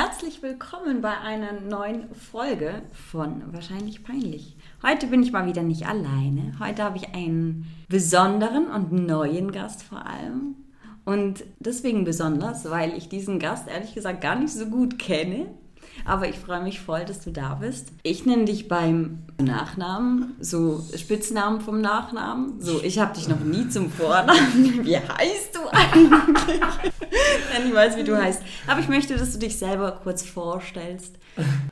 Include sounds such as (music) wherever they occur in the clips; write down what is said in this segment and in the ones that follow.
Herzlich willkommen bei einer neuen Folge von Wahrscheinlich Peinlich. Heute bin ich mal wieder nicht alleine. Heute habe ich einen besonderen und neuen Gast vor allem. Und deswegen besonders, weil ich diesen Gast ehrlich gesagt gar nicht so gut kenne. Aber ich freue mich voll, dass du da bist. Ich nenne dich beim Nachnamen, so Spitznamen vom Nachnamen. So, ich habe dich noch nie zum Vornamen. (laughs) Wie heißt du eigentlich? Wenn ich weiß, wie du heißt. Aber ich möchte, dass du dich selber kurz vorstellst.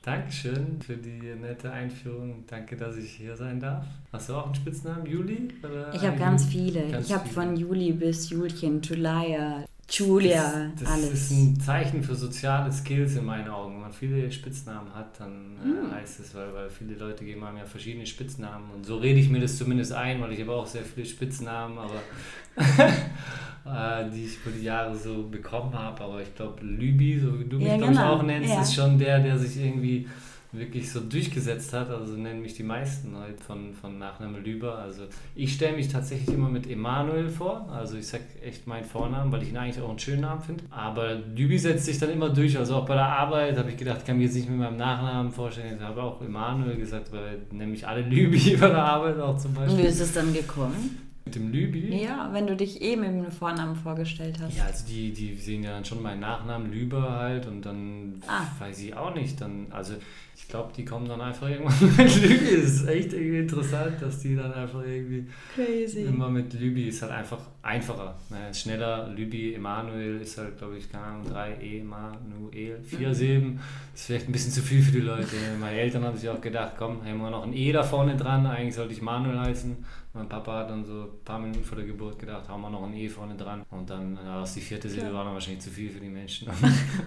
Dankeschön für die nette Einführung. Danke, dass ich hier sein darf. Hast du auch einen Spitznamen, Juli? ich habe ganz viele. Ganz ich habe von Juli bis Julchen, Julia, Julia, das, das alles. Das ist ein Zeichen für soziale Skills in meinen Augen. Wenn man viele Spitznamen hat, dann äh, hm. heißt es, weil, weil viele Leute geben einem ja verschiedene Spitznamen. Und so rede ich mir das zumindest ein, weil ich habe auch sehr viele Spitznamen, aber (laughs) äh, die ich über die Jahre so bekommen habe. Aber ich glaube, Lübi, so wie du mich ja, genau. auch nennst, ja. ist schon der, der sich irgendwie wirklich so durchgesetzt hat. Also nennen mich die meisten halt von, von Nachname Lüber. Also ich stelle mich tatsächlich immer mit Emanuel vor. Also ich sage echt meinen Vornamen, weil ich ihn eigentlich auch einen schönen Namen finde. Aber Lübi setzt sich dann immer durch. Also auch bei der Arbeit habe ich gedacht, kann mich jetzt nicht mit meinem Nachnamen vorstellen. Ich habe auch Emanuel gesagt, weil nämlich alle Lübi (laughs) bei der Arbeit auch zum Beispiel. Wie ist es dann gekommen? Mit dem Lübi? Ja, wenn du dich eben eh mit dem Vornamen vorgestellt hast. Ja, also die, die sehen ja dann schon meinen Nachnamen Lüber halt und dann ah. weiß ich auch nicht. Dann, also ich glaube, die kommen dann einfach irgendwann (laughs) mit Lübi. Es ist echt irgendwie interessant, dass die dann einfach irgendwie Crazy. immer mit Lübi ist halt einfach einfacher. Ne? Schneller, Lübi, Emanuel ist halt, glaube ich, keine Ahnung, drei E, Emanuel, vier mhm. Silben. Das ist vielleicht ein bisschen zu viel für die Leute. Meine Eltern haben sich auch gedacht, komm, haben wir noch ein E da vorne dran, eigentlich sollte ich Manuel heißen. Mein Papa hat dann so ein paar Minuten vor der Geburt gedacht, haben wir noch ein E vorne dran. Und dann, ja, die vierte Silbe war dann wahrscheinlich zu viel für die Menschen.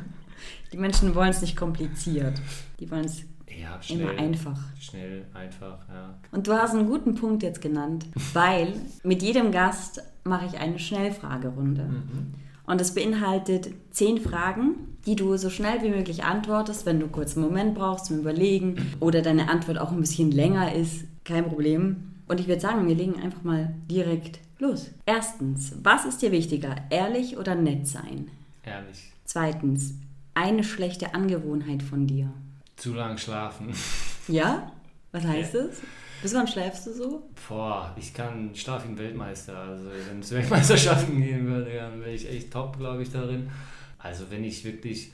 (laughs) die Menschen wollen es nicht kompliziert. Die wollen es ja, immer einfach. Schnell, einfach, ja. Und du hast einen guten Punkt jetzt genannt, weil mit jedem Gast mache ich eine Schnellfragerunde. Mhm. Und es beinhaltet zehn Fragen, die du so schnell wie möglich antwortest, wenn du kurz einen Moment brauchst zum Überlegen oder deine Antwort auch ein bisschen länger ist, kein Problem. Und ich würde sagen, wir legen einfach mal direkt los. Erstens, was ist dir wichtiger, ehrlich oder nett sein? Ehrlich. Zweitens, eine schlechte Angewohnheit von dir. Zu lang schlafen. (laughs) Ja? Was heißt ja. das? Bis wann schläfst du so? Boah, ich kann schlaf wie ein Weltmeister. Also wenn es Weltmeisterschaften gehen würde, dann wäre ich echt top, glaube ich, darin. Also wenn ich wirklich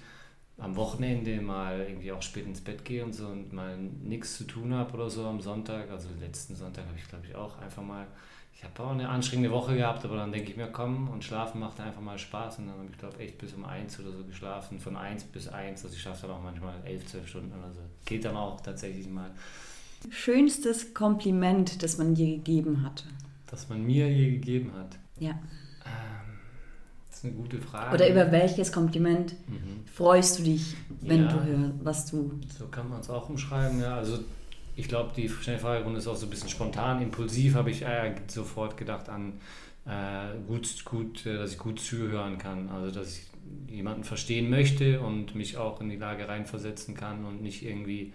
am Wochenende mal irgendwie auch spät ins Bett gehe und so und mal nichts zu tun habe oder so am Sonntag, also letzten Sonntag habe ich glaube ich auch einfach mal, ich habe auch eine anstrengende Woche gehabt, aber dann denke ich mir, komm und schlafen macht einfach mal Spaß und dann habe ich glaube echt bis um eins oder so geschlafen, von eins bis eins, also ich schlafe dann auch manchmal elf, zwölf Stunden oder so. Geht dann auch tatsächlich mal. Schönstes Kompliment, das man dir gegeben hatte? Das man mir je gegeben hat? Ja eine gute Frage. Oder über welches Kompliment mhm. freust du dich, wenn ja, du hörst, was du. So kann man es auch umschreiben, ja. Also ich glaube, die Schnellfragerunde ist auch so ein bisschen spontan, impulsiv habe ich äh, sofort gedacht an äh, gut, gut, äh, dass ich gut zuhören kann. Also dass ich jemanden verstehen möchte und mich auch in die Lage reinversetzen kann und nicht irgendwie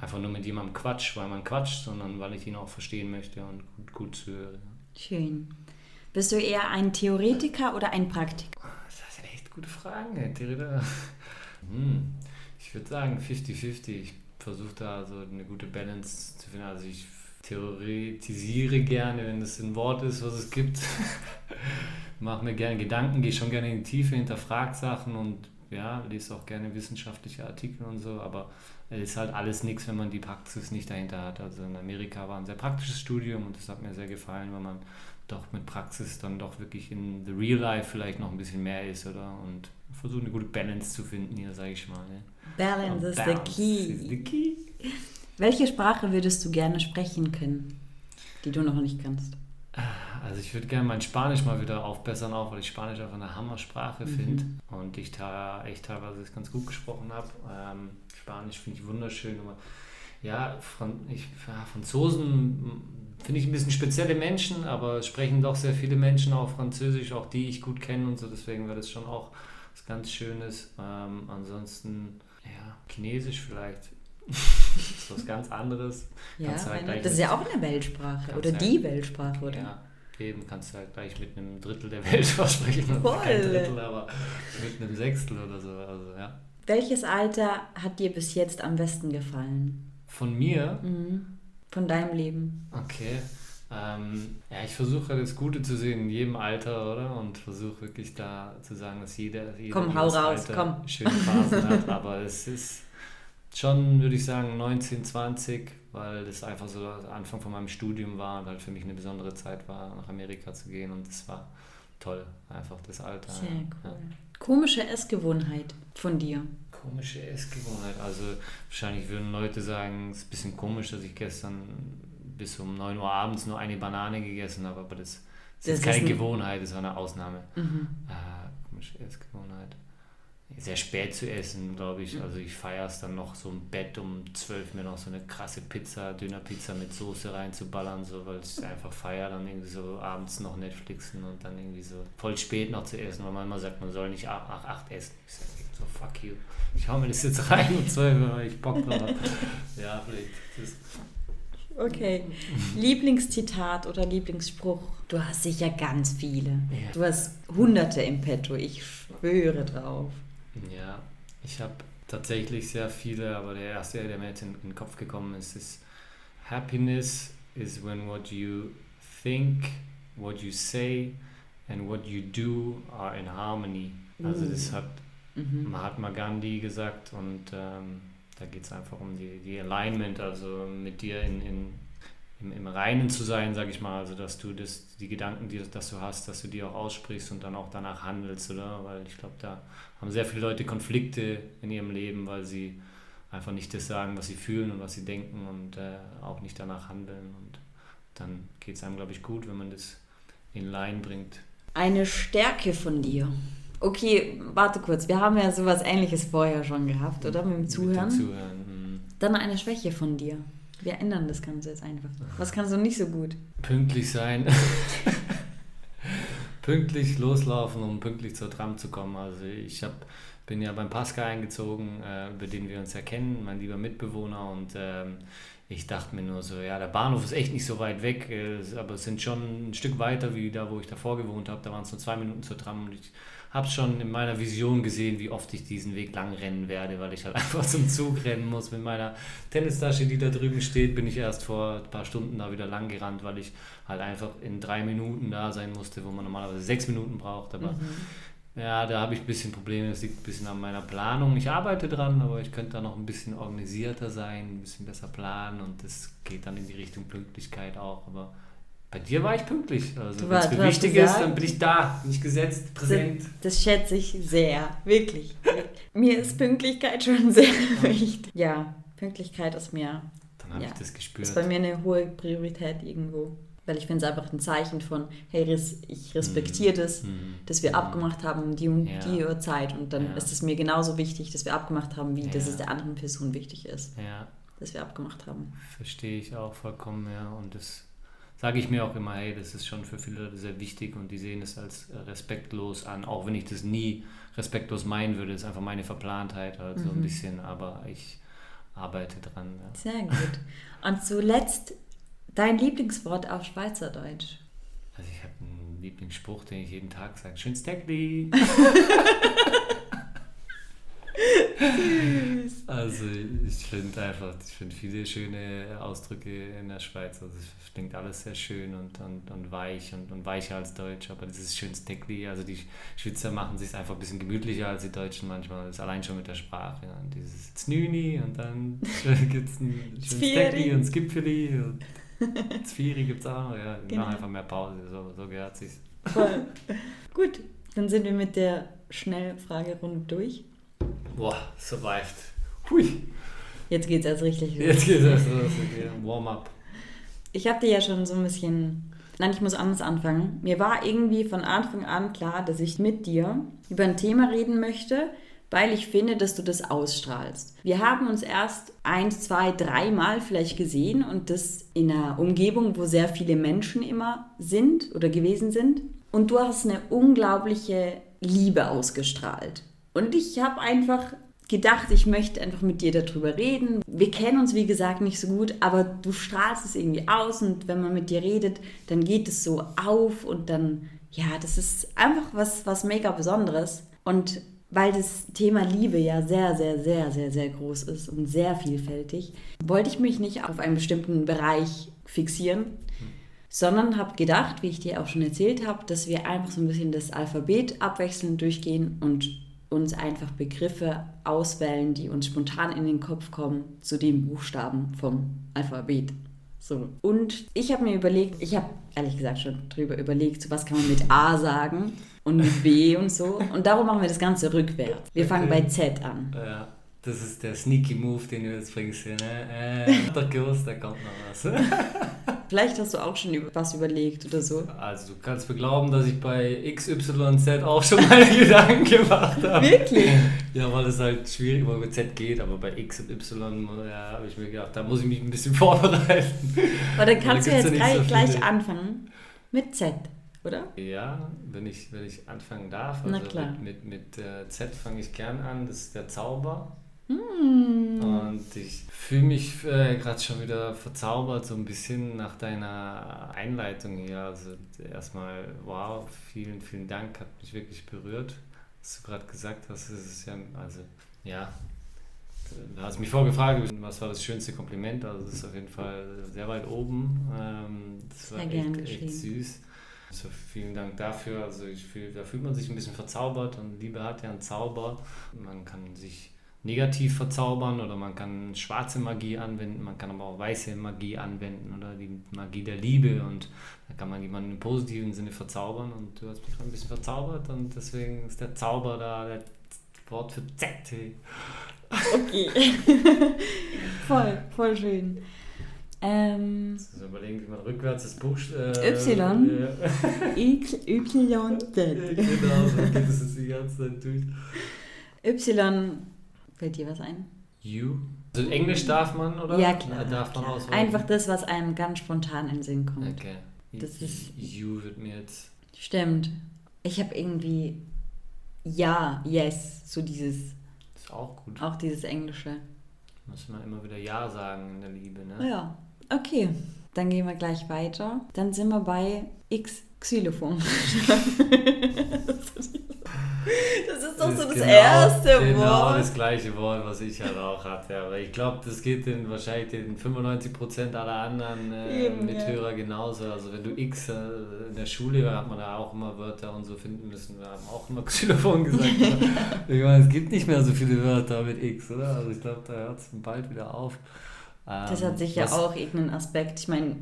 einfach nur mit jemandem quatsch, weil man quatscht, sondern weil ich ihn auch verstehen möchte und gut, gut zuhöre. Schön. Bist du eher ein Theoretiker oder ein Praktiker? Das sind echt gute Fragen, Theoretiker. Hm. Ich würde sagen 50-50. Ich versuche da so eine gute Balance zu finden. Also ich theoretisiere gerne, wenn das ein Wort ist, was es gibt. (laughs) Mache mir gerne Gedanken, gehe schon gerne in die Tiefe, hinterfrage Sachen und ja, lese auch gerne wissenschaftliche Artikel und so, aber es ist halt alles nichts, wenn man die Praxis nicht dahinter hat. Also in Amerika war ein sehr praktisches Studium und das hat mir sehr gefallen, weil man doch mit Praxis dann doch wirklich in the real life vielleicht noch ein bisschen mehr ist, oder? Und versuche eine gute Balance zu finden hier, sage ich mal. Ne? Balance, is, balance the key. is the key. Welche Sprache würdest du gerne sprechen können, die du noch nicht kannst? Also ich würde gerne mein Spanisch mal wieder aufbessern, auch weil ich Spanisch einfach eine Hammersprache mhm. finde und ich da echt teilweise ganz gut gesprochen habe. Ähm, Spanisch finde ich wunderschön. Aber ja, Fran ich, ja, Franzosen finde ich ein bisschen spezielle Menschen, aber sprechen doch sehr viele Menschen auch Französisch, auch die ich gut kenne und so, deswegen wäre das schon auch was ganz Schönes. Ähm, ansonsten, ja, Chinesisch vielleicht. das ist was ganz anderes. Ja, halt das ist ja auch eine Weltsprache oder halt, die Weltsprache, oder? Ja, eben kannst du halt gleich mit einem Drittel der Welt (laughs) sprechen. Voll. Kein Drittel, aber mit einem Sechstel oder so. Also, ja. Welches Alter hat dir bis jetzt am besten gefallen? Von mir? Mhm. Von deinem Leben. Okay. Ähm, ja, ich versuche das Gute zu sehen in jedem Alter, oder? Und versuche wirklich da zu sagen, dass jeder, jeder komm, hau raus, komm. schöne Phasen hat. (laughs) Aber es ist schon, würde ich sagen, 19, 20, weil das einfach so der Anfang von meinem Studium war und halt für mich eine besondere Zeit war, nach Amerika zu gehen. Und es war toll, einfach das Alter. Sehr cool. Ja. Komische Essgewohnheit von dir. Komische Essgewohnheit. Also wahrscheinlich würden Leute sagen, es ist ein bisschen komisch, dass ich gestern bis um 9 Uhr abends nur eine Banane gegessen habe, aber das, das, Das ist keine ist Gewohnheit, das war eine Ausnahme. Mhm. Äh, komische Essgewohnheit. Sehr spät zu essen, glaube ich. Also ich feiere es dann noch so im Bett um 12 mir noch so eine krasse Pizza, Dönerpizza mit Soße reinzuballern, so weil ich es einfach feiere, dann irgendwie so abends noch Netflixen und dann irgendwie so voll spät noch zu essen, weil man immer sagt, man soll nicht nach 8 essen. Ich sage so, fuck you. Ich hau mir das jetzt rein 12, weil ich Bock drauf habe. Ja, vielleicht. Das Okay. Lieblingszitat oder Lieblingsspruch? Du hast sicher ganz viele. Ja. Du hast hunderte im Petto, ich schwöre drauf. Ja, ich habe tatsächlich sehr viele, aber der erste, der mir jetzt in, in den Kopf gekommen ist, ist Happiness is when what you think, what you say and what you do are in harmony. Also das Uh. hat Mhm. Mahatma Gandhi gesagt und ähm, da geht es einfach um die, die Alignment, also mit dir in, in, im, im Reinen zu sein, sage ich mal, also dass du das, die Gedanken, die dass du hast, dass du die auch aussprichst und dann auch danach handelst, oder? Weil ich glaube, da haben sehr viele Leute Konflikte in ihrem Leben, weil sie einfach nicht das sagen, was sie fühlen und was sie denken und äh, auch nicht danach handeln und dann geht es einem, glaube ich, gut, wenn man das in Line bringt. Eine Stärke von dir. Okay, warte kurz. Wir haben ja sowas ähnliches vorher schon gehabt, oder? Mit dem Zuhören. Mit dem Zuhören. mhm. Dann eine Schwäche von dir. Wir ändern das Ganze jetzt einfach. Was kannst du nicht so gut? Pünktlich sein. (laughs) pünktlich loslaufen, um pünktlich zur Tram zu kommen. Also ich hab, bin ja beim Pascal eingezogen, äh, über den wir uns ja mein lieber Mitbewohner. Und ähm, ich dachte mir nur so, ja, der Bahnhof ist echt nicht so weit weg, äh, aber es sind schon ein Stück weiter wie da, wo ich davor gewohnt habe. Da waren es nur zwei Minuten zur Tram und ich habe schon in meiner Vision gesehen, wie oft ich diesen Weg lang rennen werde, weil ich halt (laughs) einfach zum Zug rennen muss. Mit meiner Tennistasche, die da drüben steht, bin ich erst vor ein paar Stunden da wieder lang gerannt, weil ich halt einfach in drei Minuten da sein musste, wo man normalerweise sechs Minuten braucht. Aber ja, da habe ich ein bisschen Probleme. Das liegt ein bisschen an meiner Planung. Ich arbeite dran, aber ich könnte da noch ein bisschen organisierter sein, ein bisschen besser planen und das geht dann in die Richtung Pünktlichkeit auch. Aber bei dir war ich pünktlich. Also, wenn es mir wichtig gesagt- ist, dann bin ich da, bin ich gesetzt, präsent. Das, das schätze ich sehr, wirklich. mir ist Pünktlichkeit schon (laughs) sehr wichtig. Ja, Pünktlichkeit ist mir Dann habe Ja, ich das gespürt. ist bei mir eine hohe Priorität irgendwo. Weil ich finde es einfach ein Zeichen von, hey, res- ich respektiere das, Mhm. dass wir abgemacht haben, die und Ja. die Uhrzeit. Und dann Ja. ist es mir genauso wichtig, dass wir abgemacht haben, wie dass Ja. es der anderen Person wichtig ist, Ja, dass wir abgemacht haben. verstehe ich auch vollkommen, ja. Und das sage ich mir auch immer, hey, das ist schon für viele Leute sehr wichtig und die sehen es als respektlos an, auch wenn ich das nie respektlos meinen würde. Das ist einfach meine Verplantheit halt so ein Mhm. bisschen, aber ich arbeite dran. Ja. Sehr gut. Und zuletzt dein Lieblingswort auf Schweizerdeutsch. Also ich habe einen Lieblingsspruch, den ich jeden Tag sage. Schönes Tackli. also ich finde einfach, ich finde viele schöne Ausdrücke in der Schweiz. Also es klingt alles sehr schön und, und, und weich und, und weicher als Deutsch. Aber das ist schönes Tackli. Also die Schweizer machen sich einfach ein bisschen gemütlicher als die Deutschen manchmal. Das ist allein schon mit der Sprache. Ja. Und dieses Znüni und dann (laughs) gibt es ein schönes. Tackli und Skipfeli und (laughs) Zvieri gibt es auch noch. Ja, wir Genau. machen einfach mehr Pause. So, so gehört sich. Voll. (laughs) Gut, dann sind wir mit der Schnellfragerunde durch. Boah, survived. Hui. Jetzt geht's erst richtig los. Jetzt geht das los. Okay. Warm-up. Ich habe dir ja schon so ein bisschen. Nein, ich muss anders anfangen. Mir war irgendwie von Anfang an klar, dass ich mit dir über ein Thema reden möchte, weil ich finde, dass du das ausstrahlst. Wir haben uns erst eins, zwei, dreimal vielleicht gesehen und das in einer Umgebung, wo sehr viele Menschen immer sind oder gewesen sind. Und du hast eine unglaubliche Liebe ausgestrahlt. Und ich habe einfach gedacht, ich möchte einfach mit dir darüber reden. Wir kennen uns, wie gesagt, nicht so gut, aber du strahlst es irgendwie aus und wenn man mit dir redet, dann geht es so auf und dann, ja, das ist einfach was, was mega Besonderes. Und weil das Thema Liebe ja sehr, sehr, sehr, sehr, sehr groß ist und sehr vielfältig, wollte ich mich nicht auf einen bestimmten Bereich fixieren, sondern habe gedacht, wie ich dir auch schon erzählt habe, dass wir einfach so ein bisschen das Alphabet abwechselnd durchgehen und uns einfach Begriffe auswählen, die uns spontan in den Kopf kommen, zu den Buchstaben vom Alphabet. So. Und ich habe mir überlegt, ich habe ehrlich gesagt schon drüber überlegt, so was kann man mit A sagen und mit B und so. Und darum machen wir das Ganze rückwärts. Wir fangen bei Z an. Ja, das ist der sneaky Move, den du jetzt bringst. Ne? Äh, (laughs) der gewusst, da kommt noch was. (laughs) Vielleicht hast du auch schon was überlegt oder so. Also du kannst mir glauben, dass ich bei XYZ auch schon meine (laughs) Gedanken gemacht habe. Wirklich? Ja, weil es halt schwierig weil mit Z geht, aber bei X und Y ja, habe ich mir gedacht, da muss ich mich ein bisschen vorbereiten. Aber dann kannst du jetzt gleich, so gleich anfangen mit Z, oder? Ja, wenn ich, wenn ich anfangen darf. Also Na klar. Mit, mit, mit äh, Z fange ich gern an, das ist der Zauber. Mm. Und ich fühle mich äh, gerade schon wieder verzaubert, so ein bisschen nach deiner Einleitung hier. Also erstmal, wow, vielen, vielen Dank, hat mich wirklich berührt, was du gerade gesagt hast. Es ist ja, also, ja, du hast mich vorgefragt, was war das schönste Kompliment? Also, es ist auf jeden Fall sehr weit oben. Ähm, das war echt, echt süß. Also vielen Dank dafür. Also ich fühl, da fühlt man sich ein bisschen verzaubert und Liebe hat ja einen Zauber. Man kann sich negativ verzaubern oder man kann schwarze Magie anwenden, man kann aber auch weiße Magie anwenden oder die Magie der Liebe und da kann man jemanden im positiven Sinne verzaubern und du hast mich ein bisschen verzaubert und deswegen ist der Zauber da das Wort für Z. Okay. (laughs) voll, voll schön. Ähm, also überlegen, wie man rückwärts das Buch. Äh, y. Ja. (laughs) y, Z. Genau, so geht es die ganze Zeit durch. Y Fällt dir was ein? You? Also Englisch darf man, oder? Ja, klar. Darf man klar. Einfach das, was einem ganz spontan in den Sinn kommt. Okay. Das ist, you wird mir jetzt... Stimmt. Ich habe irgendwie Ja, Yes, so dieses... Das ist auch gut. Auch dieses Englische. Muss man immer wieder Ja sagen in der Liebe, ne? Ja. Okay, dann gehen wir gleich weiter. Dann sind wir bei X Xylophon. (laughs) (laughs) Das ist doch das so das genau, erste genau Wort. Genau das gleiche Wort, was ich halt auch hatte. Aber ich glaube, das geht den, wahrscheinlich den 95% aller anderen äh, Eben, Mithörer ja. genauso. Also wenn du X äh, in der Schule, hat man da auch immer Wörter und so finden müssen. Wir haben auch immer (laughs) Xylophon gesagt. (laughs) ich meine, es gibt nicht mehr so viele Wörter mit X, oder? Also ich glaube, da hört es bald wieder auf. Das hat sicher ja auch irgendeinen Aspekt. Ich meine,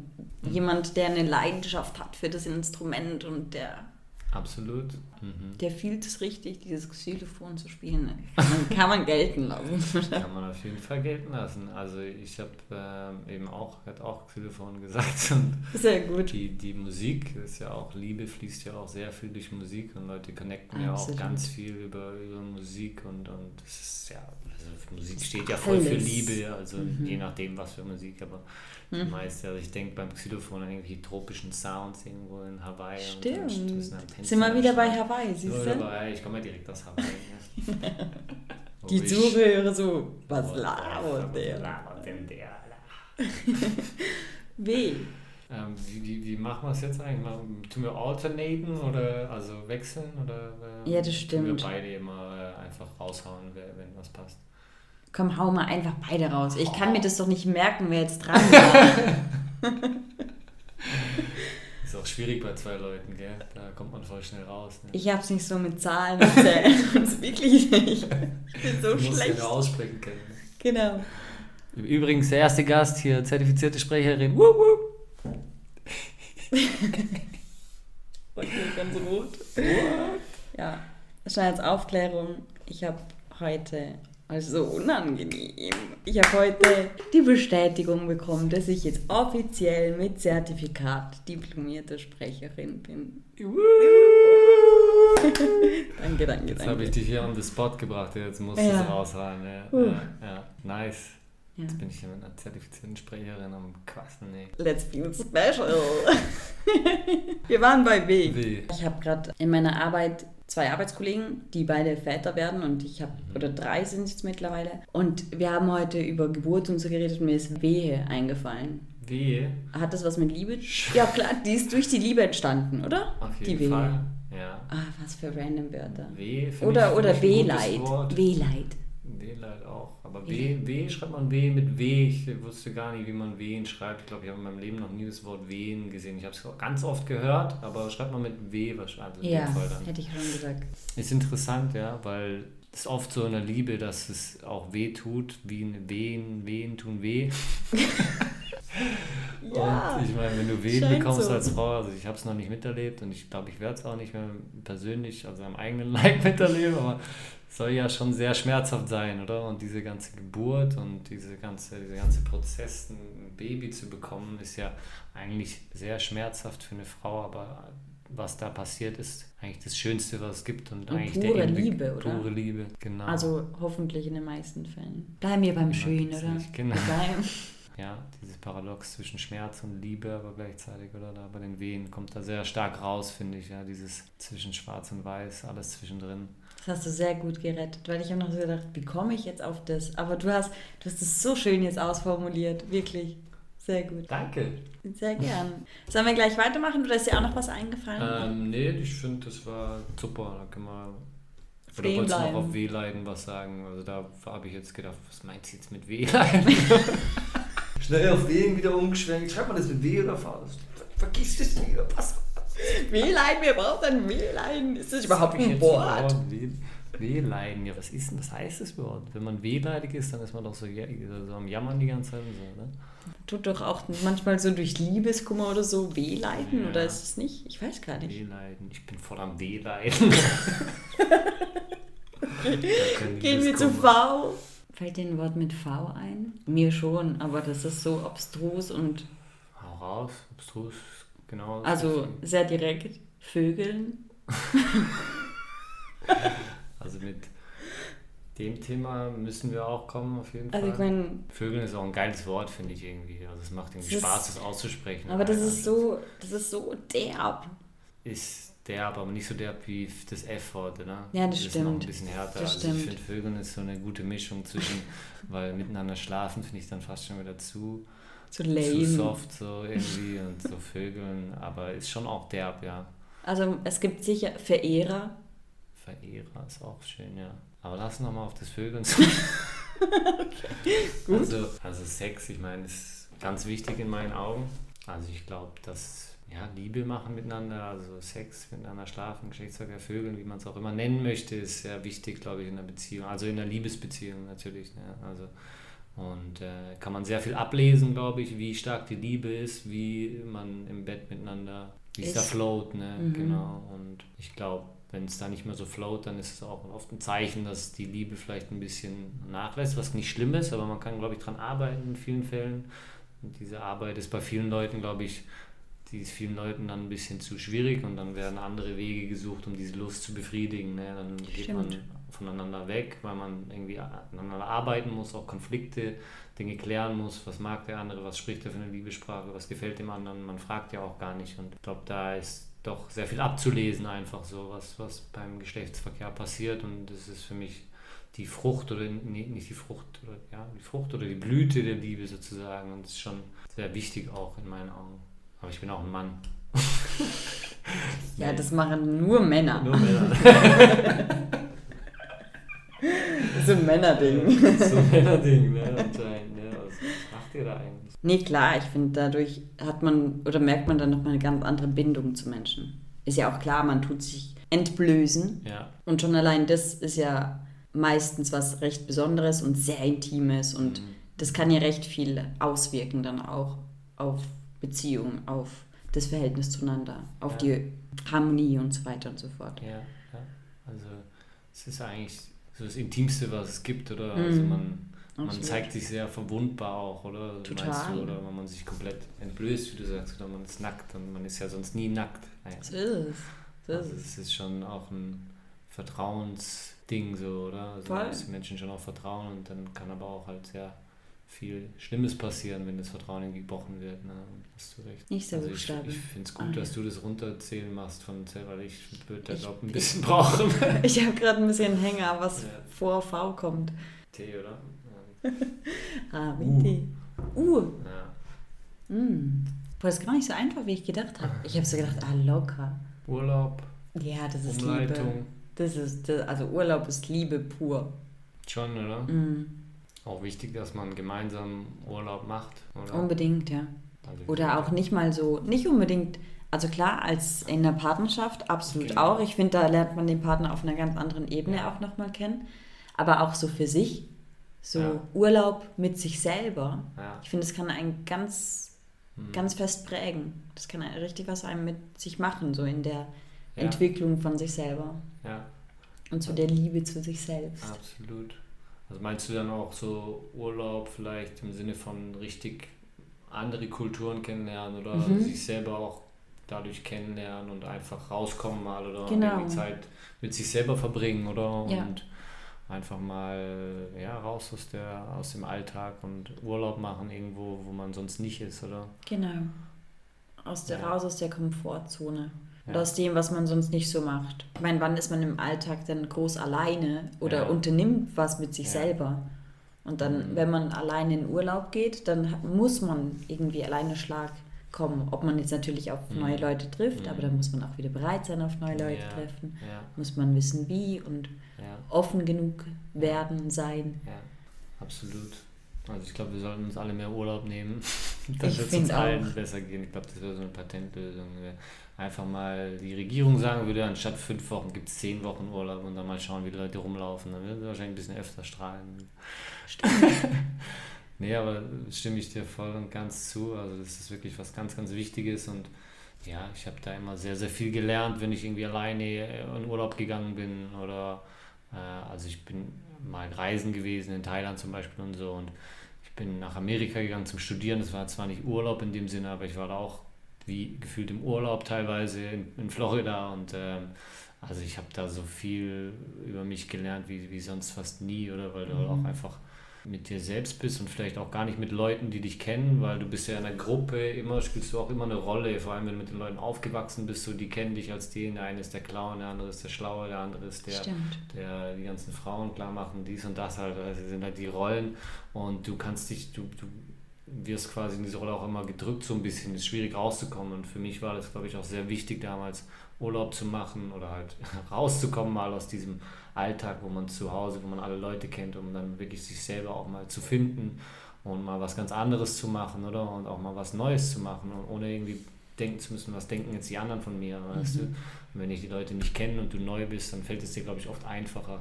jemand, der eine Leidenschaft hat für das Instrument und der Absolut. Mhm. Der fühlt es richtig, dieses Xylophon zu spielen. Kann man, kann man gelten lassen. kann man auf jeden Fall gelten lassen. Also ich habe ähm, eben auch, hat auch Xylophon gesagt. (laughs) Und Sehr gut. Die, die Musik ist ja auch, Liebe fließt ja auch sehr viel durch Musik und Leute connecten Absolut. ja auch ganz viel über, über Musik und, und das ist ja, also Musik steht ja voll Alles. für Liebe, also mhm. je nachdem was für Musik, aber hm. Die meiste, also ich denke beim Xylophon an irgendwelche tropischen Sounds irgendwo in Hawaii. Stimmt. Und Sind wir wieder bei Hawaii, siehst du? Dabei. Ich komme ja direkt aus Hawaii. Ne? (laughs) Die Zuhörer so, was labert der? Was labert denn der? (laughs) Wie? Ähm, wie, wie, wie machen wir es jetzt eigentlich? Mal, tun wir alternaten oder also wechseln? Oder, äh, ja, das stimmt. Tun wir beide immer äh, einfach raushauen, wenn was passt? Komm, hau mal einfach beide raus. Ich kann mir das doch nicht merken, wer jetzt dran (laughs) war. Ist auch schwierig bei zwei Leuten, gell? Da kommt man voll schnell raus. Ne? Ich hab's nicht so mit Zahlen erzählt. das (laughs) wirklich nicht. Ich bin so du musst schlecht. Ja aussprechen können. Genau. Übrigens, der erste Gast hier, zertifizierte Sprecherin. Wup. (laughs) okay, ganz rot. What? Ja, das war jetzt Aufklärung. Ich habe heute also unangenehm. Ich habe heute die Bestätigung bekommen, dass ich jetzt offiziell mit Zertifikat diplomierte Sprecherin bin. (laughs) danke, danke, Jetzt habe ich dich hier on the spot gebracht, jetzt musst du es raushauen. Ja. Uh. Ja, ja, nice. Ja. Jetzt bin ich hier mit einer zertifizierten Sprecherin am Quassen. Nee. Let's be special. (laughs) Wir waren bei B. w. Ich habe gerade in meiner Arbeit zwei Arbeitskollegen, die beide Väter werden und ich habe, mhm. oder drei sind es jetzt mittlerweile. Und wir haben heute über Geburt und so geredet und mir ist Wehe eingefallen. Wehe? Hat das was mit Liebe? Ja klar, die ist durch die Liebe entstanden, oder? Auf jeden die Wehe. Fall. Ja. Ah, was für random Wörter. W finde Oder, ich, oder Wehleid. Wehleid. Aber W, W schreibt man W mit W. Ich wusste gar nicht, wie man Wehen schreibt. Ich glaube, ich habe in meinem Leben noch nie das Wort Wehen gesehen. Ich habe es ganz oft gehört, aber schreibt man mit W wahrscheinlich. Also Ja, hätte ich schon gesagt. Ist interessant, ja, weil es ist oft so in der Liebe, dass es auch weh tut, wie ein Wehen, Wehen tun weh. (laughs) Ja, und ich meine, wenn du scheint bekommst so. als Frau, also ich habe es noch nicht miterlebt und ich glaube, ich werde es auch nicht mehr persönlich, also am eigenen (laughs) Leib miterleben, aber es soll ja schon sehr schmerzhaft sein, oder? Und diese ganze Geburt und diese ganze, dieser ganze Prozess, ein Baby zu bekommen, ist ja eigentlich sehr schmerzhaft für eine Frau, aber was da passiert, ist eigentlich das Schönste, was es gibt und, Und eigentlich pure der Inbe- Liebe, oder? Pure Liebe, genau. Also hoffentlich in den meisten Fällen. Bleiben wir beim Immer Schön, gibt's oder? nicht, genau. Bleiben. (laughs) ja, dieses Paradox zwischen Schmerz und Liebe, aber gleichzeitig, oder da bei den Wehen kommt da sehr stark raus, finde ich, ja, dieses zwischen Schwarz und Weiß, alles zwischendrin. Das hast du sehr gut gerettet, weil ich habe noch so gedacht, wie komme ich jetzt auf das? Aber du hast, du hast es so schön jetzt ausformuliert, wirklich. Sehr gut. Danke. Sehr gern. Sollen wir gleich weitermachen oder ist dir auch noch was eingefallen? Ähm, nee, ich finde, das war super. Da können wir. Oder wolltest du noch auf Wehleiden was sagen? Also da habe ich jetzt gedacht, was meint sie jetzt mit Wehleiden? (laughs) (laughs) Schnell auf Wehen wieder umgeschwenkt. Schreibt man das mit W oder V? Vergiss das wieder. Pass auf. Wehleiden, wir brauchen ein Wehleiden. Ist das überhaupt ich ein Wort? Weh- Wehleiden, ja, was ist denn, was heißt das Wort? Wenn man wehleidig ist, dann ist man doch so, so am Jammern die ganze Zeit und so, ne? Tut doch auch manchmal so durch Liebeskummer oder so Wehleiden, Ja. oder ist es nicht? Ich weiß gar nicht. Wehleiden, ich bin voll am Wehleiden. (laughs) Gehen wir zu V. Fällt dir ein Wort mit V ein? Mir schon, aber das ist so abstrus und Hau raus, abstrus, genau. also sehr direkt. Vögeln. (laughs) Also mit dem Thema müssen wir auch kommen, auf jeden Also Fall. ich meine, Vögeln ist auch ein geiles Wort, finde ich irgendwie. Also es macht irgendwie Das ist- Spaß, das auszusprechen. aber das ist so, das ist so derb. Ist derb, aber nicht so derb wie das F-Wort, ne? Ja, das ist noch ein stimmt. bisschen härter. Das also stimmt. ich finde, Vögeln ist so eine gute Mischung zwischen, (laughs) weil miteinander schlafen finde ich dann fast schon wieder zu, zu lame. soft so irgendwie und so Vögeln, aber ist schon auch derb, ja. Also es gibt sicher Verehrer. Verehrer ist auch schön, ja. Aber lass noch mal auf das Vögeln zu. (laughs) Gut. Also, also Sex, ich meine, ist ganz wichtig in meinen Augen. Also ich glaube, dass ja, Liebe machen miteinander, also Sex miteinander schlafen, Geschlechtsverkehr, Vögeln, wie man es auch immer nennen möchte, ist sehr wichtig, glaube ich, in einer Beziehung. Also in einer Liebesbeziehung natürlich. Ne? Also, und äh, kann man sehr viel ablesen, glaube ich, wie stark die Liebe ist, wie man im Bett miteinander, wie es da float, ne? Mhm. Genau. Und ich glaube, wenn es da nicht mehr so float, dann ist es auch oft ein Zeichen, dass die Liebe vielleicht ein bisschen nachlässt, was nicht schlimm ist, aber man kann, glaube ich, dran arbeiten in vielen Fällen. Und diese Arbeit ist bei vielen Leuten, glaube ich, die ist vielen Leuten dann ein bisschen zu schwierig und dann werden andere Wege gesucht, um diese Lust zu befriedigen. Ne? Dann geht man Stimmt. voneinander weg, weil man irgendwie aneinander arbeiten muss, auch Konflikte, Dinge klären muss. Was mag der andere, was spricht er für eine Liebessprache, was gefällt dem anderen? Man fragt ja auch gar nicht. Und ich glaube, da ist doch sehr viel abzulesen, einfach so, was, was beim Geschlechtsverkehr passiert. Und das ist für mich die Frucht oder nee, nicht die Frucht oder ja, die Frucht oder die Blüte der Liebe sozusagen. Und das ist schon sehr wichtig auch in meinen Augen. Aber ich bin auch ein Mann. Ja, das machen nur Männer. Nur Männer. (laughs) Das ist ein Männerding. so ein Männerding, ne? Anscheinend, ne? Was macht ihr da eigentlich? Nee, klar, ich finde, dadurch hat man oder merkt man dann nochmal eine ganz andere Bindung zu Menschen. Ist ja auch klar, man tut sich entblößen. Ja. Und schon allein das ist ja meistens was recht Besonderes und sehr Intimes. Und Mhm. das kann ja recht viel auswirken dann auch auf Beziehungen, auf das Verhältnis zueinander, auf Ja. die Harmonie und so weiter und so fort. Ja, ja. Also es ist eigentlich so das Intimste, was es gibt, oder? Also Mhm. man, man Absolut. zeigt sich sehr verwundbar auch, oder? Meinst Total. du? Oder wenn man sich komplett entblößt, wie du sagst, oder man ist nackt und man ist ja sonst nie nackt. So ist es. So ist Also es. es ist schon auch ein Vertrauensding so, oder? Also Voll. Menschen schon auch vertrauen und dann kann aber auch halt sehr viel Schlimmes passieren, wenn das Vertrauen gebrochen wird. Ne? Hast du recht. Nicht so Also ich, Buchstaben. ich finde es gut, Ah, dass ja. du das runterzählen machst von weil ich würde (laughs) da (laughs) Ich- glaube ein ich- bisschen brauchen. Ich habe gerade ein bisschen Hänger, was Ja. vor V kommt. T, oder? (laughs) Ah, Uh. mit D. Uh. Ja. Mm. Boah, das ist gar nicht so einfach, wie ich gedacht habe. Ich habe so gedacht, ah, locker. Urlaub. Ja, das ist Umleitung. Liebe. Das ist, das, also Urlaub ist Liebe pur. Schon, oder? Mhm. Auch wichtig, dass man gemeinsam Urlaub macht, oder? Unbedingt, ja. Also Oder auch nicht mal so, nicht unbedingt, also klar, als in der Partnerschaft absolut Genau. auch. Ich finde, da lernt man den Partner auf einer ganz anderen Ebene Ja. auch nochmal kennen. Aber auch so für sich, so Ja. Urlaub mit sich selber. Ja. Ich finde, das kann einen ganz, Mhm. ganz fest prägen. Das kann richtig was einem mit sich machen, so in der. Entwicklung von sich selber. Ja, Und zu der Liebe zu sich selbst. absolut. Also meinst du dann auch so Urlaub vielleicht im Sinne von richtig andere Kulturen kennenlernen oder Mhm. sich selber auch dadurch kennenlernen und einfach rauskommen mal oder Genau. irgendwie Zeit mit sich selber verbringen oder Ja. und einfach mal ja, raus aus, der, aus dem Alltag und Urlaub machen irgendwo, wo man sonst nicht ist, oder? Genau. Aus der, Ja. Raus aus der Komfortzone. Ja. Oder aus dem, was man sonst nicht so macht. Ich meine, wann ist man im Alltag denn groß alleine oder Ja. unternimmt was mit sich Ja. selber? Und dann, Mhm. wenn man alleine in Urlaub geht, dann muss man irgendwie alleine Schlag kommen. Ob man jetzt natürlich auf Mhm. neue Leute trifft, Mhm. aber dann muss man auch wieder bereit sein, auf neue Leute Ja. treffen. Ja, Muss man wissen, wie und offen genug werden, sein. ja, absolut. Also ich glaube, wir sollten uns alle mehr Urlaub nehmen. (laughs) Dann wird es uns allen besser gehen. Ich glaube, das wäre so eine Patentlösung. Einfach mal die Regierung sagen würde, anstatt fünf Wochen gibt es zehn Wochen Urlaub und dann mal schauen, wie die Leute rumlaufen. Dann würden sie wahrscheinlich ein bisschen öfter strahlen. (laughs) nee, aber stimme ich dir voll und ganz zu. Also das ist wirklich was ganz, ganz Wichtiges und ja, ich habe da immer sehr, sehr viel gelernt, wenn ich irgendwie alleine in Urlaub gegangen bin oder äh, also ich bin mal reisen gewesen in Thailand zum Beispiel und so und bin nach Amerika gegangen zum Studieren. Das war zwar nicht Urlaub in dem Sinne, aber ich war da auch wie gefühlt im Urlaub teilweise in, in Florida und ähm, also ich habe da so viel über mich gelernt wie, wie sonst fast nie oder weil du Mhm. auch einfach mit dir selbst bist und vielleicht auch gar nicht mit Leuten, die dich kennen, weil du bist ja in einer Gruppe, immer spielst du auch immer eine Rolle, vor allem wenn du mit den Leuten aufgewachsen bist, so die kennen dich als den, der eine ist der Clown, der andere ist der Schlaue, der andere ist der, Stimmt. der die ganzen Frauen klar machen, dies und das halt, also sind halt die Rollen. Und du kannst dich, du, du wirst quasi in diese Rolle auch immer gedrückt so ein bisschen, ist schwierig rauszukommen. Und für mich war das glaube ich auch sehr wichtig damals Urlaub zu machen oder halt (laughs) rauszukommen mal aus diesem Alltag, wo man zu Hause, wo man alle Leute kennt, um dann wirklich sich selber auch mal zu finden und mal was ganz anderes zu machen, oder? Und auch mal was Neues zu machen und ohne irgendwie denken zu müssen, was denken jetzt die anderen von mir, weißt Mhm. du? Und wenn ich die Leute nicht kenne und du neu bist, dann fällt es dir, glaube ich, oft einfacher.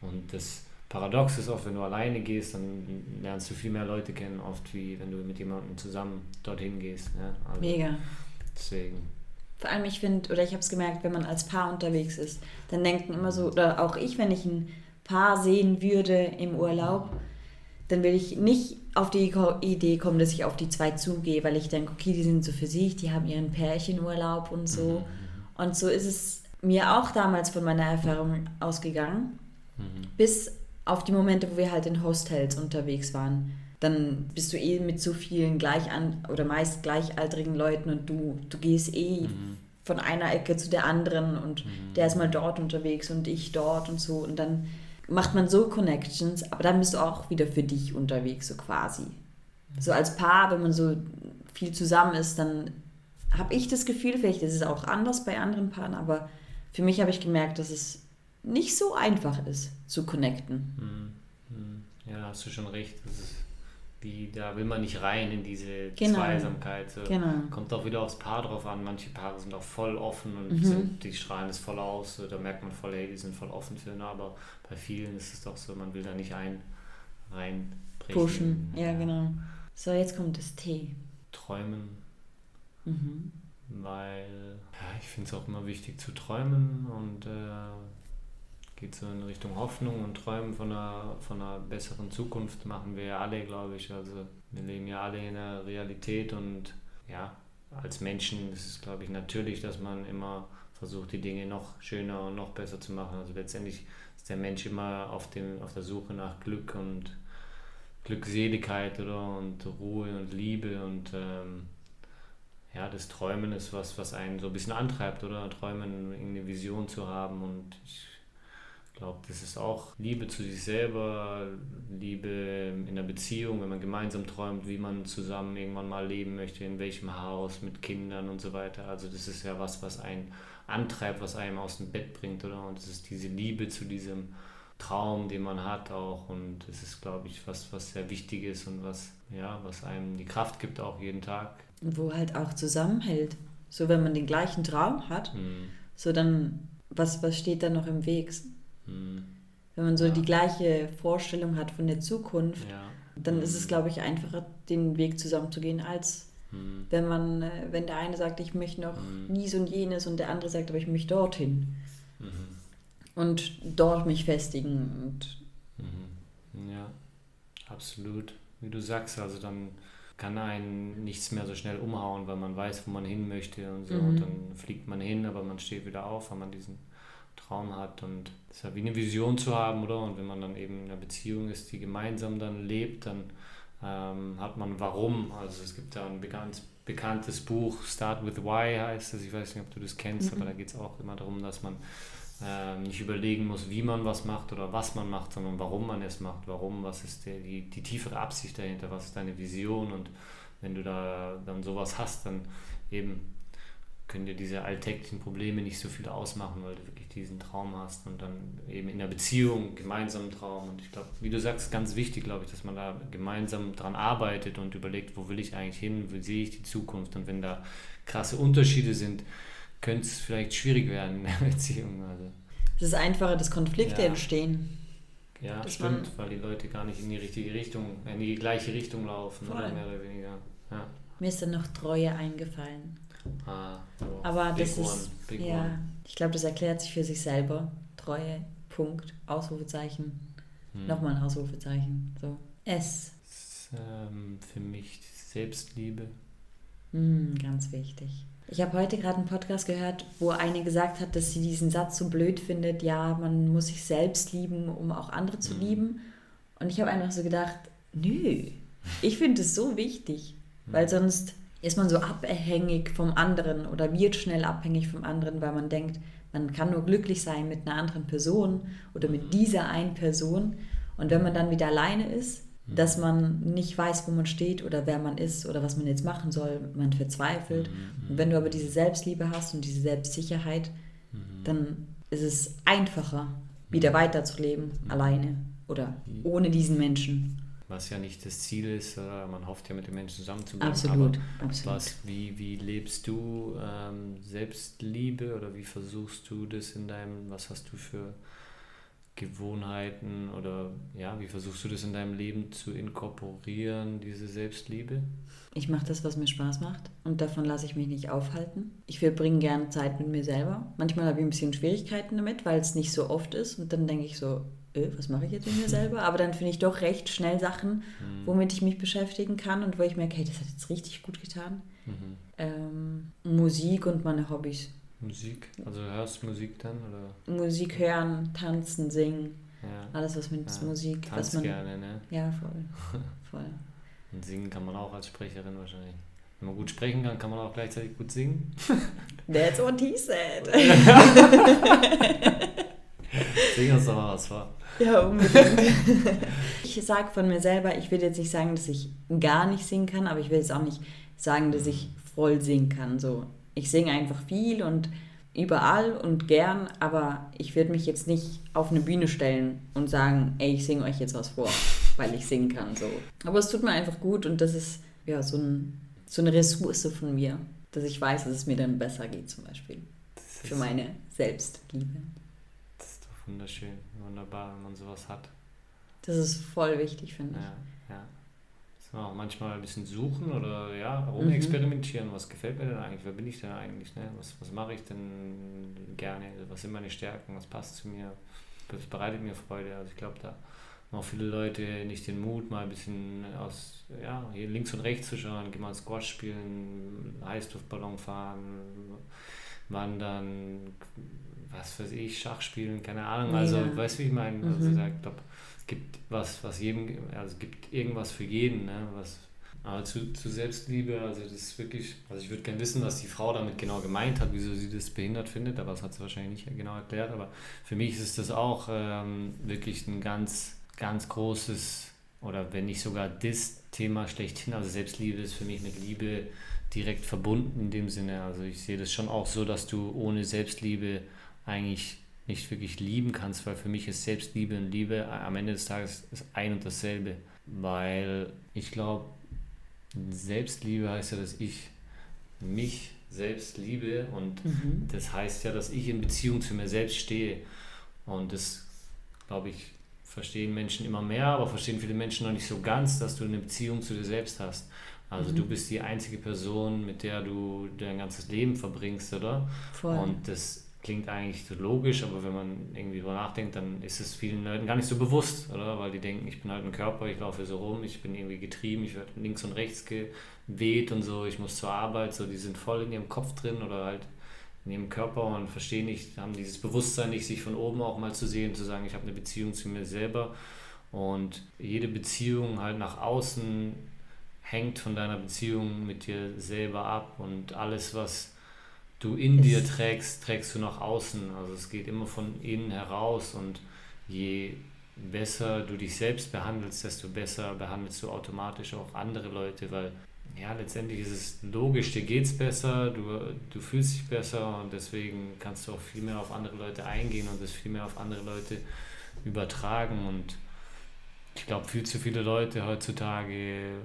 Und das Paradox ist oft, wenn du alleine gehst, dann lernst du viel mehr Leute kennen, oft wie wenn du mit jemandem zusammen dorthin gehst. Ja? Also Mega. Deswegen. Vor allem, ich finde, oder ich habe es gemerkt, wenn man als Paar unterwegs ist, dann denken immer so, oder auch ich, wenn ich ein Paar sehen würde im Urlaub, dann will ich nicht auf die Idee kommen, dass ich auf die zwei zugehe, weil ich denke, okay, die sind so für sich, die haben ihren Pärchenurlaub und so. Und so ist es mir auch damals von meiner Erfahrung ausgegangen, Mhm. bis auf die Momente, wo wir halt in Hostels unterwegs waren. Dann bist du eh mit so vielen gleich an oder meist gleichaltrigen Leuten und du, du gehst eh Mhm. von einer Ecke zu der anderen und Mhm. der ist mal dort unterwegs und ich dort und so und dann macht man so Connections, aber dann bist du auch wieder für dich unterwegs, so quasi. So als Paar, wenn man so viel zusammen ist, dann habe ich das Gefühl, vielleicht ist es auch anders bei anderen Paaren, aber für mich habe ich gemerkt, dass es nicht so einfach ist zu connecten. Mhm. Mhm. Ja, hast du schon recht. Das ist wie, da will man nicht rein in diese Genau. Zweisamkeit. So. Genau. Kommt auch wieder aufs Paar drauf an. Manche Paare sind auch voll offen und Mhm. sind, die strahlen es voll aus. So, Da merkt man voll, hey, die sind voll offen für, aber bei vielen ist es doch so, man will da nicht ein, reinbrechen. Pushen, ja, genau. So, jetzt kommt das T. Träumen, Mhm. weil ja, ich finde es auch immer wichtig zu träumen und äh, geht so in Richtung Hoffnung und Träumen von einer, von einer besseren Zukunft machen wir ja alle, glaube ich. Also wir leben ja alle in der Realität und ja, als Menschen ist es, glaube ich, natürlich, dass man immer versucht, die Dinge noch schöner und noch besser zu machen. Also letztendlich ist der Mensch immer auf, dem, auf der Suche nach Glück und Glückseligkeit oder und Ruhe und Liebe und ähm, ja, das Träumen ist was, was einen so ein bisschen antreibt, oder? Träumen, irgendeine Vision zu haben und ich glaube, das ist auch Liebe zu sich selber, Liebe in der Beziehung, wenn man gemeinsam träumt, wie man zusammen irgendwann mal leben möchte, in welchem Haus, mit Kindern und so weiter. Also das ist ja was, was einen antreibt, was einem aus dem Bett bringt, oder? Und es ist diese Liebe zu diesem Traum, den man hat auch. Und es ist, glaube ich, was, was sehr wichtig ist und was, ja, was einem die Kraft gibt, auch jeden Tag. Und wo halt auch zusammenhält. So, wenn man den gleichen Traum hat, mhm. so dann, was, was steht da noch im Weg? Mhm. Wenn man so ja. die gleiche Vorstellung hat von der Zukunft, ja. dann mhm. ist es, glaube ich, einfacher, den Weg zusammenzugehen, als mhm. wenn man, äh, wenn der eine sagt, ich möchte noch mhm. dies und jenes und der andere sagt, aber ich möchte dorthin. Mhm. Und dort mich festigen. Und ja, absolut. Wie du sagst, also dann kann einen nichts mehr so schnell umhauen, weil man weiß, wo man hin möchte und so. Mhm. Und dann fliegt man hin, aber man steht wieder auf, weil man diesen Traum hat. Und es ist ja wie eine Vision zu haben, oder? Und wenn man dann eben in einer Beziehung ist, die gemeinsam dann lebt, dann ähm, hat man Warum. Also es gibt da ein bekannt, bekanntes Buch, Start with Why heißt es. Ich weiß nicht, ob du das kennst, mhm. aber da geht es auch immer darum, dass man ähm, nicht überlegen muss, wie man was macht oder was man macht, sondern warum man es macht, warum, was ist der, die, die tiefere Absicht dahinter, was ist deine Vision und wenn du da dann sowas hast, dann eben können dir diese alltäglichen Probleme nicht so viel ausmachen, weil du wirklich diesen Traum hast und dann eben in der Beziehung gemeinsam Traum. Und ich glaube, wie du sagst, ganz wichtig, glaube ich, dass man da gemeinsam dran arbeitet und überlegt, wo will ich eigentlich hin, wie sehe ich die Zukunft. Und wenn da krasse Unterschiede sind, könnte es vielleicht schwierig werden in der (laughs) Beziehung. Also. Es ist einfacher, dass Konflikte ja. entstehen. Ja, das stimmt, weil die Leute gar nicht in die richtige Richtung, in die gleiche Richtung laufen, oder mehr oder weniger. Ja. Mir ist dann noch Treue eingefallen. Ah, oh, Aber das one, ist, ja, one. ich glaube, das erklärt sich für sich selber. Treue, Punkt, Ausrufezeichen, hm. nochmal ein Ausrufezeichen. So. S. ist, ähm, für mich Selbstliebe. Hm, ganz wichtig. Ich habe heute gerade einen Podcast gehört, wo eine gesagt hat, dass sie diesen Satz so blöd findet, ja, man muss sich selbst lieben, um auch andere zu mhm. lieben. Und ich habe einfach so gedacht, nö, ich finde es so wichtig, mhm. weil sonst ist man so abhängig vom anderen oder wird schnell abhängig vom anderen, weil man denkt, man kann nur glücklich sein mit einer anderen Person oder mit mhm. dieser einen Person. Und wenn man dann wieder alleine ist, dass man nicht weiß, wo man steht oder wer man ist oder was man jetzt machen soll. Man verzweifelt. Mhm. Und wenn du aber diese Selbstliebe hast und diese Selbstsicherheit, mhm. dann ist es einfacher, wieder weiterzuleben, mhm. alleine oder ohne diesen Menschen. Was ja nicht das Ziel ist, man hofft ja mit den Menschen zusammenzubleiben. Absolut, absolut. Was, wie, wie lebst du ähm, Selbstliebe oder wie versuchst du das in deinem, was hast du für Gewohnheiten oder ja, wie versuchst du das in deinem Leben zu inkorporieren, diese Selbstliebe? Ich mache das, was mir Spaß macht und davon lasse ich mich nicht aufhalten. Ich verbringe gerne Zeit mit mir selber. Manchmal habe ich ein bisschen Schwierigkeiten damit, weil es nicht so oft ist und dann denke ich so, äh, was mache ich jetzt mit mir selber? Aber dann finde ich doch recht schnell Sachen, mhm. womit ich mich beschäftigen kann und wo ich merke, hey, das hat jetzt richtig gut getan. Mhm. Ähm, Musik und meine Hobbys. Musik? Also hörst du Musik dann? Oder? Musik hören, tanzen, singen. Ja. Alles, was mit ja. Musik. Tanzt was man, gerne, ne? Ja, voll. (laughs) voll. Und singen kann man auch als Sprecherin wahrscheinlich. Wenn man gut sprechen kann, kann man auch gleichzeitig gut singen. (laughs) That's what he said. (laughs) Singen ist doch was, wa? Ja, unbedingt. (laughs) ich sage von mir selber, ich will jetzt nicht sagen, dass ich gar nicht singen kann, aber ich will jetzt auch nicht sagen, dass ich voll singen kann. So, ich singe einfach viel und überall und gern, aber ich würde mich jetzt nicht auf eine Bühne stellen und sagen, ey, ich singe euch jetzt was vor, weil ich singen kann. So. Aber es tut mir einfach gut und das ist ja so, ein, so eine Ressource von mir, dass ich weiß, dass es mir dann besser geht zum Beispiel. Für meine Selbstliebe. Das wunderschön, wunderbar, wenn man sowas hat. Das ist voll wichtig, finde ich. Ja, ja auch manchmal ein bisschen suchen oder ja, rumexperimentieren. Mhm. Was gefällt mir denn eigentlich? Wer bin ich denn eigentlich? Ne? Was, was mache ich denn gerne? Was sind meine Stärken? Was passt zu mir? Was bereitet mir Freude? Also ich glaube, da haben auch viele Leute nicht den Mut, mal ein bisschen aus, ja, hier links und rechts zu schauen, geh mal Squash spielen, Heißluftballon fahren, wandern, was weiß ich, Schach spielen, keine Ahnung. Also, ja. weißt du, wie ich meine? Also, mhm. Also, ich glaube, gibt was, was jedem, also es gibt irgendwas für jeden, ne? was, Aber zu, zu Selbstliebe, also das ist wirklich, also ich würde gerne wissen, was die Frau damit genau gemeint hat, wieso sie das behindert findet, aber das hat sie wahrscheinlich nicht genau erklärt. Aber für mich ist das auch ähm, wirklich ein ganz, ganz großes, oder wenn nicht sogar das Thema schlechthin. Also Selbstliebe ist für mich mit Liebe direkt verbunden in dem Sinne. Also ich sehe das schon auch so, dass du ohne Selbstliebe eigentlich nicht wirklich lieben kannst, weil für mich ist Selbstliebe und Liebe am Ende des Tages ist ein und dasselbe. Weil ich glaube, Selbstliebe heißt ja, dass ich mich selbst liebe und mhm. das heißt ja, dass ich in Beziehung zu mir selbst stehe. Und das, glaube ich, verstehen Menschen immer mehr, aber verstehen viele Menschen noch nicht so ganz, dass du eine Beziehung zu dir selbst hast. Also mhm. du bist die einzige Person, mit der du dein ganzes Leben verbringst, oder? Voll. Und das klingt eigentlich so logisch, aber wenn man irgendwie drüber nachdenkt, dann ist es vielen Leuten gar nicht so bewusst, oder? Weil die denken, ich bin halt ein Körper, ich laufe so rum, ich bin irgendwie getrieben, ich werde links und rechts geweht und so, ich muss zur Arbeit, so die sind voll in ihrem Kopf drin oder halt in ihrem Körper und verstehen nicht, haben dieses Bewusstsein nicht, sich von oben auch mal zu sehen, zu sagen, ich habe eine Beziehung zu mir selber und jede Beziehung halt nach außen hängt von deiner Beziehung mit dir selber ab und alles, was du in dir trägst, trägst du nach außen. Also es geht immer von innen heraus und je besser du dich selbst behandelst, desto besser behandelst du automatisch auch andere Leute, weil ja, letztendlich ist es logisch, dir geht es besser, du, du fühlst dich besser und deswegen kannst du auch viel mehr auf andere Leute eingehen und das viel mehr auf andere Leute übertragen und ich glaube, viel zu viele Leute heutzutage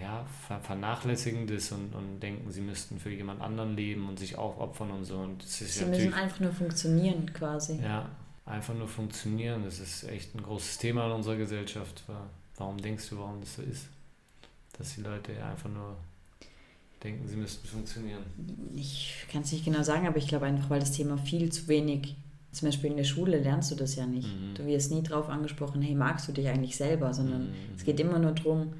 ja, vernachlässigen das und, und denken, sie müssten für jemand anderen leben und sich aufopfern und so. Und das ist sie müssen einfach nur funktionieren quasi. Ja, einfach nur funktionieren. Das ist echt ein großes Thema in unserer Gesellschaft. Warum denkst du, warum das so ist? Dass die Leute einfach nur denken, sie müssten funktionieren. Ich kann es nicht genau sagen, aber ich glaube einfach, weil das Thema viel zu wenig, zum Beispiel in der Schule lernst du das ja nicht. Mhm. Du wirst nie drauf angesprochen, hey, magst du dich eigentlich selber, sondern mhm. es geht immer nur darum,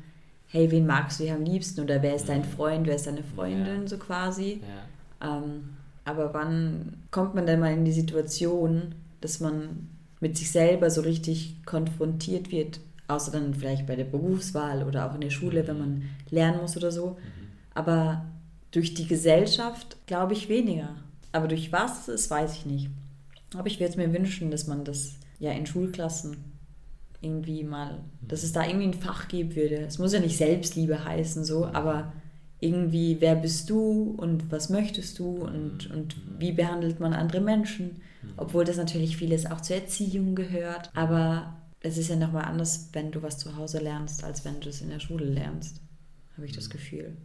hey, wen magst du hier am liebsten oder wer ist dein mhm. Freund, wer ist deine Freundin, ja. so quasi. Ja. Ähm, aber wann kommt man denn mal in die Situation, dass man mit sich selber so richtig konfrontiert wird, außer dann vielleicht bei der Berufswahl oder auch in der Schule, wenn man lernen muss oder so. Mhm. Aber durch die Gesellschaft glaube ich weniger. Aber durch was das weiß ich nicht. Aber ich würde es mir wünschen, dass man das ja in Schulklassen irgendwie mal, dass es da irgendwie ein Fach geben würde. Es muss ja nicht Selbstliebe heißen, so, aber irgendwie, wer bist du und was möchtest du und, und wie behandelt man andere Menschen, obwohl das natürlich vieles auch zur Erziehung gehört, aber es ist ja nochmal anders, wenn du was zu Hause lernst, als wenn du es in der Schule lernst, habe ich das Gefühl.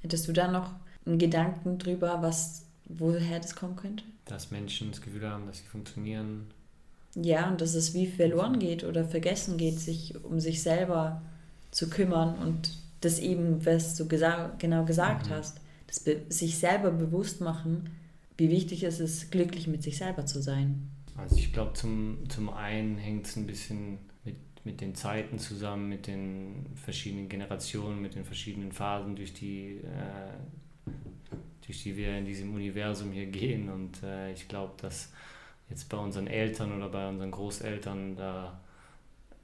Hättest du da noch einen Gedanken drüber, was, woher das kommen könnte? Dass Menschen das Gefühl haben, dass sie funktionieren, ja, und dass es wie verloren geht oder vergessen geht, sich um sich selber zu kümmern und das eben, was du gesa genau gesagt mhm. hast, das sich selber bewusst machen, wie wichtig es ist, glücklich mit sich selber zu sein. Also ich glaube, zum, zum einen hängt es ein bisschen mit, mit den Zeiten zusammen, mit den verschiedenen Generationen, mit den verschiedenen Phasen, durch die, äh, durch die wir in diesem Universum hier gehen. Und äh, ich glaube, dass jetzt bei unseren Eltern oder bei unseren Großeltern, da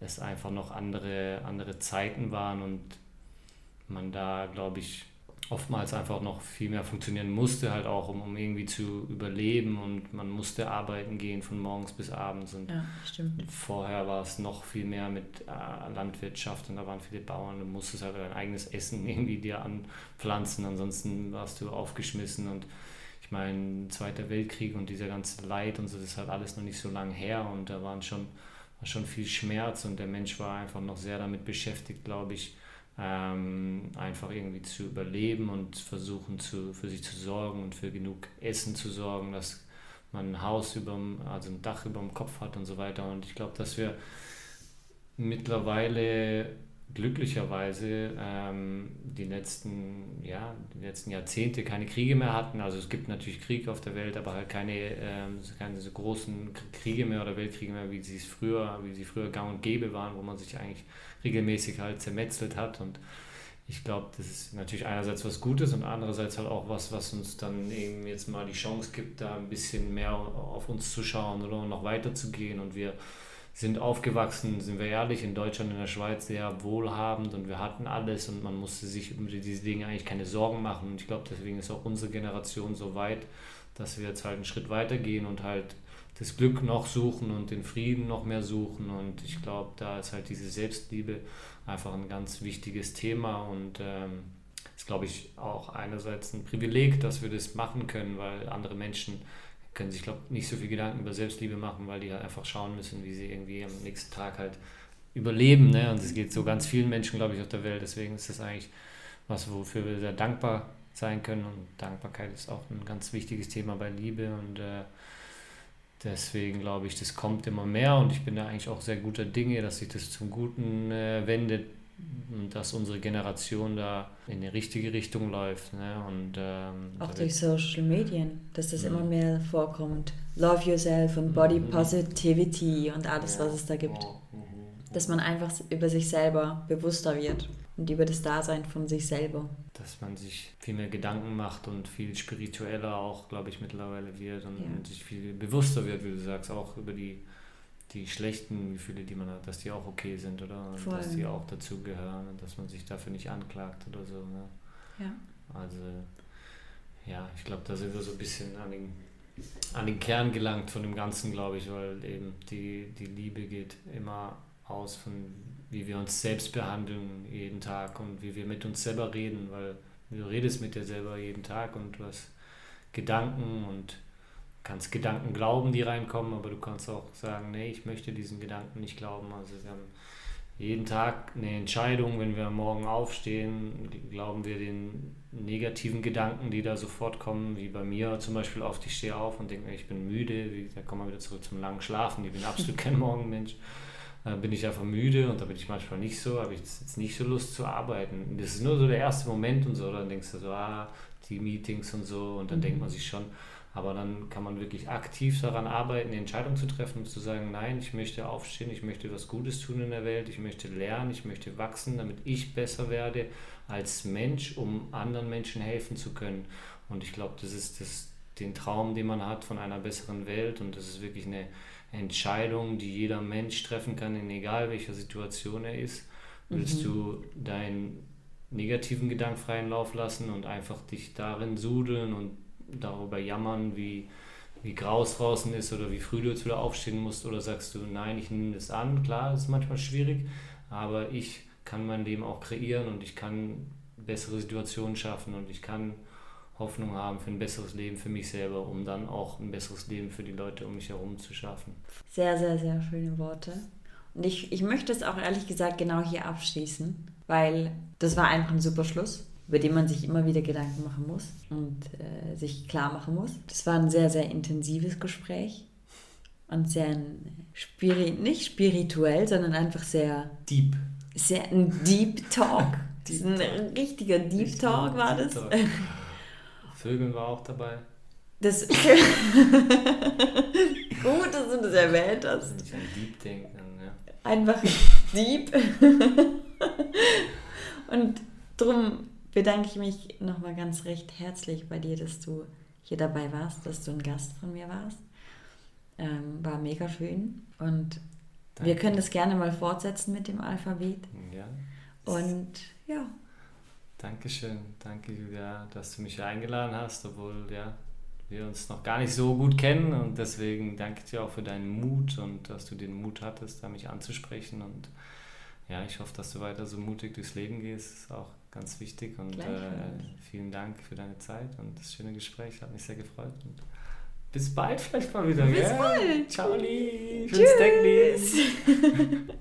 es einfach noch andere, andere Zeiten waren und man da, glaube ich, oftmals einfach noch viel mehr funktionieren musste, halt auch, um, um irgendwie zu überleben und man musste arbeiten gehen von morgens bis abends und ja, vorher war es noch viel mehr mit äh, Landwirtschaft und da waren viele Bauern, du musstest halt dein eigenes Essen (laughs) irgendwie dir anpflanzen, ansonsten warst du aufgeschmissen und ich meine, Zweiter Weltkrieg und dieser ganze Leid und so, das ist halt alles noch nicht so lange her und da waren schon, war schon viel Schmerz und der Mensch war einfach noch sehr damit beschäftigt, glaube ich, ähm, einfach irgendwie zu überleben und versuchen zu, für sich zu sorgen und für genug Essen zu sorgen, dass man ein Haus über also ein Dach über dem Kopf hat und so weiter. Und ich glaube, dass wir mittlerweile glücklicherweise ähm, die, letzten, ja, die letzten Jahrzehnte keine Kriege mehr hatten. Also es gibt natürlich Krieg auf der Welt, aber halt keine, ähm, keine so großen Kriege mehr oder Weltkriege mehr, wie sie es früher, wie sie früher gang und gäbe waren, wo man sich eigentlich regelmäßig halt zermetzelt hat. Und ich glaube, das ist natürlich einerseits was Gutes und andererseits halt auch was, was uns dann eben jetzt mal die Chance gibt, da ein bisschen mehr auf uns zu schauen oder noch weiter zu gehen und wir sind aufgewachsen, sind wir ehrlich, in Deutschland, in der Schweiz sehr wohlhabend und wir hatten alles und man musste sich über diese Dinge eigentlich keine Sorgen machen. Und ich glaube, deswegen ist auch unsere Generation so weit, dass wir jetzt halt einen Schritt weiter gehen und halt das Glück noch suchen und den Frieden noch mehr suchen. Und ich glaube, da ist halt diese Selbstliebe einfach ein ganz wichtiges Thema und ähm, ist, glaube ich, auch einerseits ein Privileg, dass wir das machen können, weil andere Menschen können sich, glaube ich, nicht so viel Gedanken über Selbstliebe machen, weil die halt einfach schauen müssen, wie sie irgendwie am nächsten Tag halt überleben. Ne? Und es geht so ganz vielen Menschen, glaube ich, auf der Welt. Deswegen ist das eigentlich was, wofür wir sehr dankbar sein können. Und Dankbarkeit ist auch ein ganz wichtiges Thema bei Liebe. Und äh, deswegen glaube ich, das kommt immer mehr. Und ich bin da eigentlich auch sehr guter Dinge, dass sich das zum Guten äh, wendet dass unsere Generation da in die richtige Richtung läuft. Ne? Und, ähm, auch durch Social Medien, dass das immer mehr vorkommt. Love Yourself und Body mhm. Positivity und alles, was es da gibt. Mhm. Dass man einfach über sich selber bewusster wird und über das Dasein von sich selber. Dass man sich viel mehr Gedanken macht und viel spiritueller auch, glaube ich, mittlerweile wird und, ja. und sich viel bewusster wird, wie du sagst, auch über die die schlechten Gefühle, die man hat, dass die auch okay sind, oder? Und Voll. dass die auch dazu gehören und dass man sich dafür nicht anklagt oder so. Ne? Ja. Also, ja, ich glaube, da sind wir so ein bisschen an den, an den Kern gelangt von dem Ganzen, glaube ich, weil eben die, die Liebe geht immer aus von, wie wir uns selbst behandeln jeden Tag und wie wir mit uns selber reden, weil du redest mit dir selber jeden Tag und du hast Gedanken und kannst Gedanken glauben, die reinkommen, aber du kannst auch sagen, nee, ich möchte diesen Gedanken nicht glauben. Also wir haben jeden Tag eine Entscheidung, wenn wir morgen aufstehen, glauben wir den negativen Gedanken, die da sofort kommen, wie bei mir zum Beispiel oft, ich stehe auf und denke, ich bin müde, da kommen wir wieder zurück zum langen Schlafen, ich bin absolut kein (laughs) Morgenmensch. Dann bin ich einfach müde und da bin ich manchmal nicht so, habe ich jetzt nicht so Lust zu arbeiten. Das ist nur so der erste Moment und so, dann denkst du so, ah, die Meetings und so und dann mhm. denkt man sich schon, aber dann kann man wirklich aktiv daran arbeiten, die Entscheidung zu treffen und zu sagen, nein, ich möchte aufstehen, ich möchte was Gutes tun in der Welt, ich möchte lernen, ich möchte wachsen, damit ich besser werde als Mensch, um anderen Menschen helfen zu können. Und ich glaube, das ist das, den Traum, den man hat von einer besseren Welt und das ist wirklich eine Entscheidung, die jeder Mensch treffen kann, in egal welcher Situation er ist. Willst mhm. du deinen negativen Gedanken freien Lauf lassen und einfach dich darin sudeln und darüber jammern, wie, wie es draußen ist oder wie früh du jetzt wieder aufstehen musst? Oder sagst du, nein, ich nehme das an? Klar, das ist manchmal schwierig, aber ich kann mein Leben auch kreieren und ich kann bessere Situationen schaffen und ich kann Hoffnung haben für ein besseres Leben für mich selber, um dann auch ein besseres Leben für die Leute um mich herum zu schaffen. Sehr, sehr, sehr schöne Worte. Und ich, ich möchte es auch ehrlich gesagt genau hier abschließen, weil das war einfach ein super Schluss über den man sich immer wieder Gedanken machen muss und äh, sich klar machen muss. Das war ein sehr, sehr intensives Gespräch und sehr spiri nicht spirituell, sondern einfach sehr deep. Sehr ein Deep Talk. (laughs) deep ein Talk. richtiger Deep Richtig Talk war das. Talk. (laughs) Vögeln war auch dabei. Das (laughs) Gut, dass du das erwähnt hast. Nicht an Deep denken, ja. Einfach Deep. und drum bedanke ich mich nochmal ganz recht herzlich bei dir, dass du hier dabei warst, dass du ein Gast von mir warst. Ähm, war mega schön und Danke. wir können das gerne mal fortsetzen mit dem Alphabet. Ja. Und ja. Dankeschön, danke Julia, dass du mich eingeladen hast, obwohl ja, wir uns noch gar nicht so gut kennen und deswegen danke ich dir auch für deinen Mut und dass du den Mut hattest, da mich anzusprechen und ja, ich hoffe, dass du weiter so mutig durchs Leben gehst. Auch ganz wichtig und äh, vielen Dank für deine Zeit und das schöne Gespräch. Hat mich sehr gefreut. Und bis bald vielleicht mal wieder. Bis gell? bald. Ciao, Tschüss. Tschüss. (laughs)